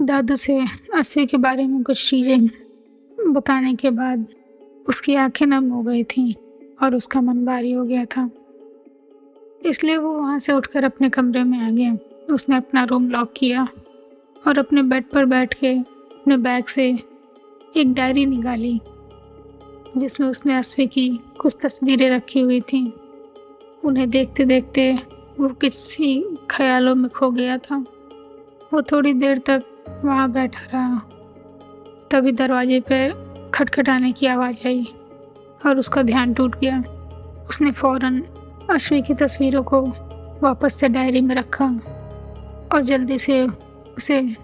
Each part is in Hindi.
दादू से अस्वी के बारे में कुछ चीज़ें बताने के बाद उसकी आँखें नम हो गई थीं और उसका मन भारी हो गया था। इसलिए वो वहाँ से उठकर अपने कमरे में आ गया। उसने अपना रूम लॉक किया और अपने बेड पर बैठ के अपने बैग से एक डायरी निकाली, जिसमें उसने अस्वी की कुछ तस्वीरें रखी हुई थीं। उन्हें देखते देखते वो किसी ख्यालों में खो गया था। वो थोड़ी देर तक वहाँ बैठा रहा। तभी दरवाजे पर खटखटाने की आवाज़ आई और उसका ध्यान टूट गया। उसने फ़ौरन अश्वी की तस्वीरों को वापस से डायरी में रखा और जल्दी से उसे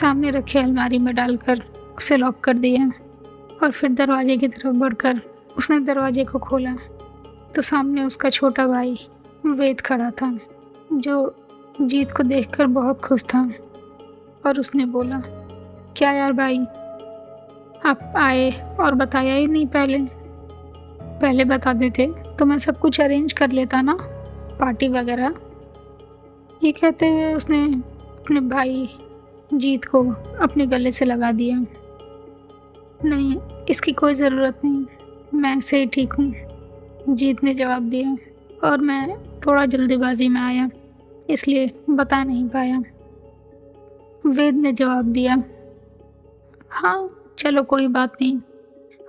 सामने रखे अलमारी में डालकर उसे लॉक कर दिया और फिर दरवाजे की तरफ़ बढ़कर उसने दरवाजे को खोला। तो सामने उसका छोटा भाई वेद खड़ा था, जो जीत को देखकर बहुत खुश था। और उसने बोला, क्या यार भाई? आप आए और बताया ही नहीं पहले। पहले बता देते तो मैं सब कुछ अरेंज कर लेता ना पार्टी वगैरह। ये कहते हुए उसने अपने भाई जीत को अपने गले से लगा दिया। नहीं, इसकी कोई ज़रूरत नहीं, मैं ऐसे ही ठीक हूँ, जीत ने जवाब दिया। और मैं थोड़ा जल्दीबाजी में आया, इसलिए बता नहीं पाया। वेद ने जवाब दिया हाँ चलो कोई बात नहीं,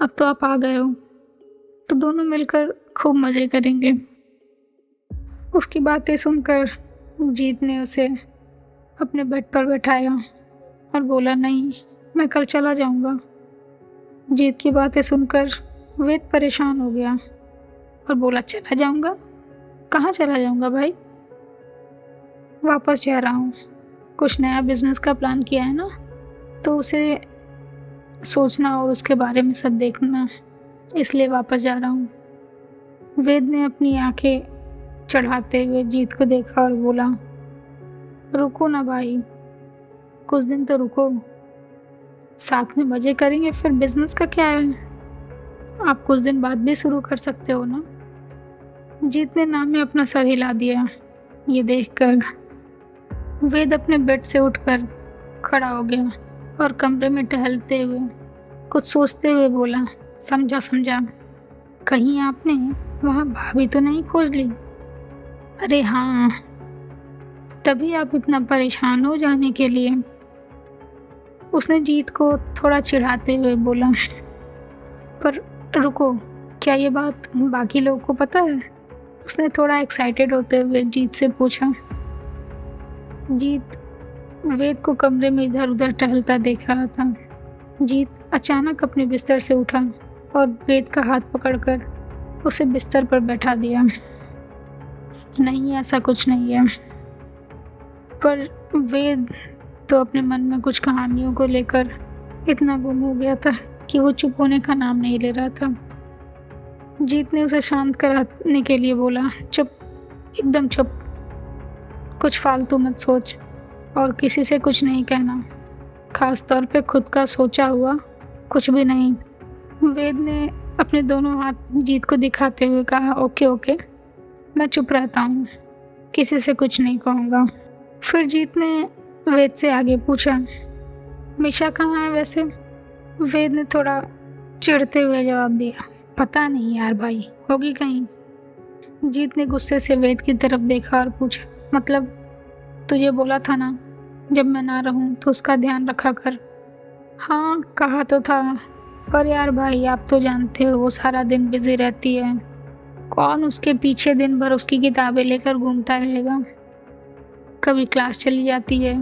अब तो आप आ गए हो तो दोनों मिलकर खूब मज़े करेंगे। उसकी बातें सुनकर जीत ने उसे अपने बेड पर बैठाया और बोला, नहीं, मैं कल चला जाऊँगा। जीत की बातें सुनकर वेद परेशान हो गया और बोला, चला जाऊँगा? कहाँ चला जाऊँगा भाई? वापस जा रहा हूँ। कुछ नया बिज़नेस का प्लान किया है ना तो उसे सोचना और उसके बारे में सब देखना। इसलिए वापस जा रहा हूँ। वेद ने अपनी आँखें चढ़ाते हुए जीत को देखा और बोला, रुको ना भाई, कुछ दिन तो रुको। साथ में मज़े करेंगे, फिर बिज़नेस का क्या है? आप कुछ दिन बाद भी शुरू कर सकते हो ना? जीत ने नाम में अपना सर हिला दिया, ये देखकर वेद अपने बेड से उठकर खड़ा हो गया और कमरे में टहलते हुए, कुछ सोचते हुए बोला, समझा समझा। कहीं आपने वहाँ भाभी तो नहीं खोज ली? अरे हाँ। तभी आप इतना परेशान हो जाने के लिए। उसने जीत को थोड़ा चिढ़ाते हुए बोला, पर रुको, क्या ये बात बाकी लोगों को पता है? उसने थोड़ा एक्साइटेड होते हुए जीत से पूछा जीत, वेद को कमरे में इधर उधर टहलता देख रहा था। जीत अचानक अपने बिस्तर से उठा और वेद का हाथ पकड़कर उसे बिस्तर पर बैठा दिया। नहीं, ऐसा कुछ नहीं है। पर वेद तो अपने मन में कुछ कहानियों को लेकर इतना गुम हो गया था कि वो चुप होने का नाम नहीं ले रहा था। जीत ने उसे शांत कराने के लिए बोला, चुप, एकदम चुप। कुछ फालतू मत सोच और किसी से कुछ नहीं कहना। खास तौर पे खुद का सोचा हुआ कुछ भी नहीं। वेद ने अपने दोनों हाथ जीत को दिखाते हुए कहा, ओके ओके, मैं चुप रहता हूँ, किसी से कुछ नहीं कहूँगा। फिर जीत ने वेद से आगे पूछा, मिशा कहाँ है वैसे? वेद ने थोड़ा चिढ़ते हुए जवाब दिया, पता नहीं यार भाई, होगी कहीं। जीत ने गुस्से से वेद की तरफ़ देखा और पूछा मतलब तुझे बोला था ना, जब मैं ना रहूँ तो उसका ध्यान रखा कर। हाँ कहा तो था, पर यार भाई, आप तो जानते हो, वो सारा दिन बिज़ी रहती है। कौन उसके पीछे दिन भर उसकी किताबें लेकर घूमता रहेगा? कभी क्लास चली जाती है,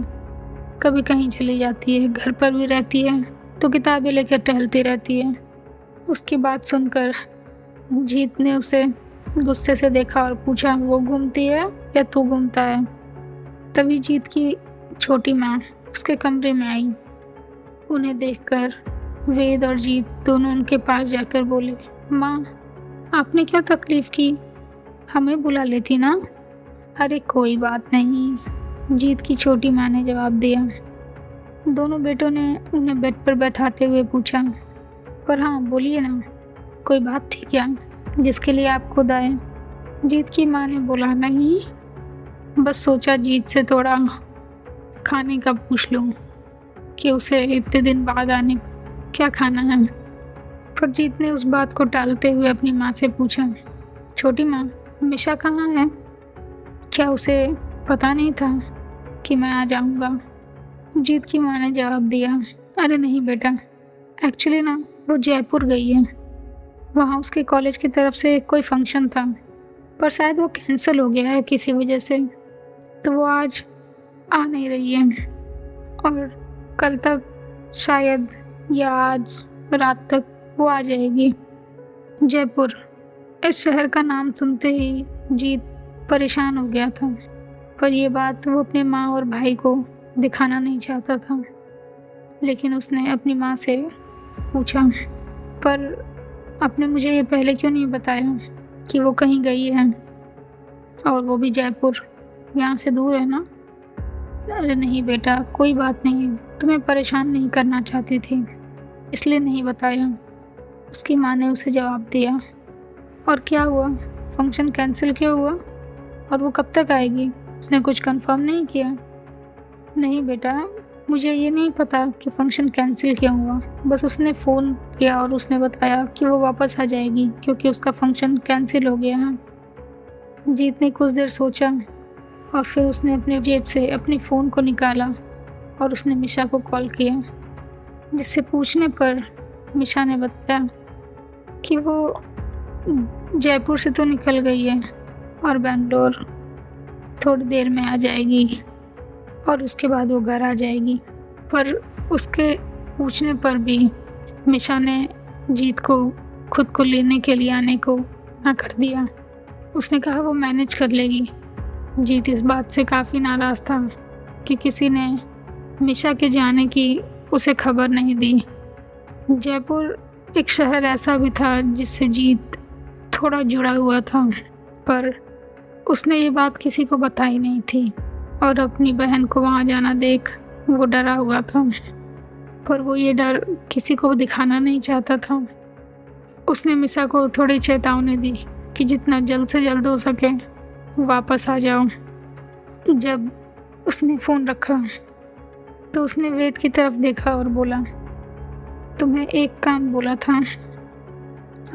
कभी कहीं चली जाती है, घर पर भी रहती है तो किताबें लेकर टहलती रहती है। उसकी बात सुनकर जीत ने उसे गुस्से से देखा और पूछा, वो घूमती है या तू घूमता है? तभी जीत की छोटी माँ उसके कमरे में आई। उन्हें देखकर वेद और जीत दोनों उनके पास जाकर बोले, माँ, आपने क्या तकलीफ़ की? हमें बुला लेती ना? अरे, कोई बात नहीं, जीत की छोटी माँ ने जवाब दिया। दोनों बेटों ने उन्हें बेड पर बैठाते हुए पूछा, पर हाँ बोलिए ना, कोई बात थी क्या? जिसके लिए आप खुद आए। जीत की माँ ने बोला, नहीं, बस सोचा जीत से थोड़ा खाने का पूछ लूँ कि उसे इतने दिन बाद आने क्या खाना है? पर जीत ने उस बात को टालते हुए अपनी माँ से पूछा, छोटी माँ, मिशा कहाँ है? क्या उसे पता नहीं था कि मैं आ जाऊँगा? जीत की माँ ने जवाब दिया, अरे नहीं बेटा, एक्चुअली ना, वो जयपुर गई है। वहाँ उसके कॉलेज की तरफ़ से कोई फ़ंक्शन था, पर शायद वो कैंसिल हो गया है किसी वजह से। तो वो आज आ नहीं रही है। और कल तक शायद या आज रात तक वो आ जाएगी। जयपुर, इस शहर का नाम सुनते ही जीत परेशान हो गया था, पर यह बात वो अपने माँ और भाई को दिखाना नहीं चाहता था। लेकिन उसने अपनी माँ से पूछा, पर आपने मुझे ये पहले क्यों नहीं बताया कि वो कहीं गई है? और वो भी जयपुर। यहाँ से दूर है ना? अरे नहीं बेटा, कोई बात नहीं। तुम्हें परेशान नहीं करना चाहती थी। इसलिए नहीं बताया। उसकी माँ ने उसे जवाब दिया। और क्या हुआ? फ़ंक्शन कैंसिल क्यों हुआ? और वो कब तक आएगी? उसने कुछ कंफर्म नहीं किया? नहीं बेटा मुझे ये नहीं पता कि फ़ंक्शन कैंसिल क्यों हुआ। बस उसने फ़ोन किया और उसने बताया कि वो वापस आ जाएगी, क्योंकि उसका फ़ंक्शन कैंसिल हो गया है। जीत ने कुछ देर सोचा और फिर उसने अपने जेब से अपने फ़ोन को निकाला और उसने मिशा को कॉल किया, जिससे पूछने पर मिशा ने बताया कि वो जयपुर से तो निकल गई है और बेंगलोर थोड़ी देर में आ जाएगी। और उसके बाद वो घर आ जाएगी। पर उसके पूछने पर भी मिशा ने जीत को, खुद को लेने के लिए आने को ना कर दिया। उसने कहा, वो मैनेज कर लेगी। जीत इस बात से काफ़ी नाराज़ था कि किसी ने मिशा के जाने की उसे खबर नहीं दी। जयपुर एक शहर ऐसा भी था जिससे जीत थोड़ा जुड़ा हुआ था, पर उसने ये बात किसी को बताई नहीं थी। और अपनी बहन को वहाँ जाना देख वो डरा हुआ था। पर वो ये डर किसी को दिखाना नहीं चाहता था। उसने मिसा को थोड़ी चेतावनी दी कि जितना जल्द से जल्द हो सके वापस आ जाओ। जब उसने फ़ोन रखा तो उसने वेद की तरफ़ देखा और बोला, तुम्हें एक काम बोला था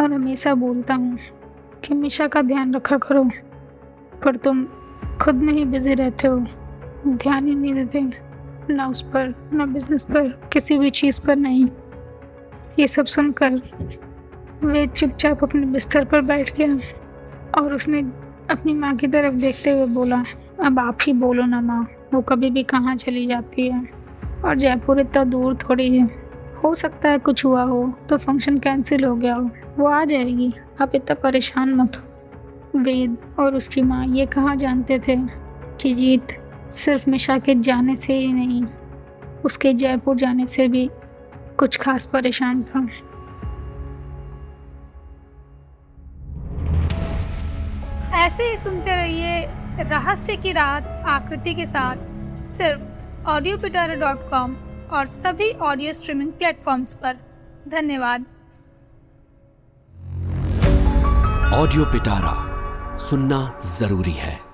और हमेशा बोलता हूँ कि मिशा का ध्यान रखा करो, पर तुम खुद में ही बिज़ी रहते हो। ध्यान ही नहीं देते। ना उस पर, ना बिज़नेस पर, किसी भी चीज़ पर नहीं। ये सब सुनकर वे चुपचाप अपने बिस्तर पर बैठ गया और उसने अपनी माँ की तरफ़ देखते हुए बोला, अब आप ही बोलो ना माँ, वो कभी भी कहाँ चली जाती है? और जयपुर इतना दूर थोड़ी है। हो सकता है कुछ हुआ हो तो फ़ंक्शन कैंसिल हो गया हो। वो आ जाएगी। आप इतना परेशान मत हो। वेद और उसकी माँ ये कहाँ जानते थे कि जीत सिर्फ़ मिशा के जाने से ही नहीं उसके जयपुर जाने से भी कुछ खास परेशान था। ऐसे ही सुनते रहिए रहस्य की रात आकृति के साथ सिर्फ़ ऑडियो पिटारा डॉट कॉम और सभी ऑडियो स्ट्रीमिंग प्लेटफॉर्म्स पर। धन्यवाद। ऑडियो पिटारा सुनना ज़रूरी है।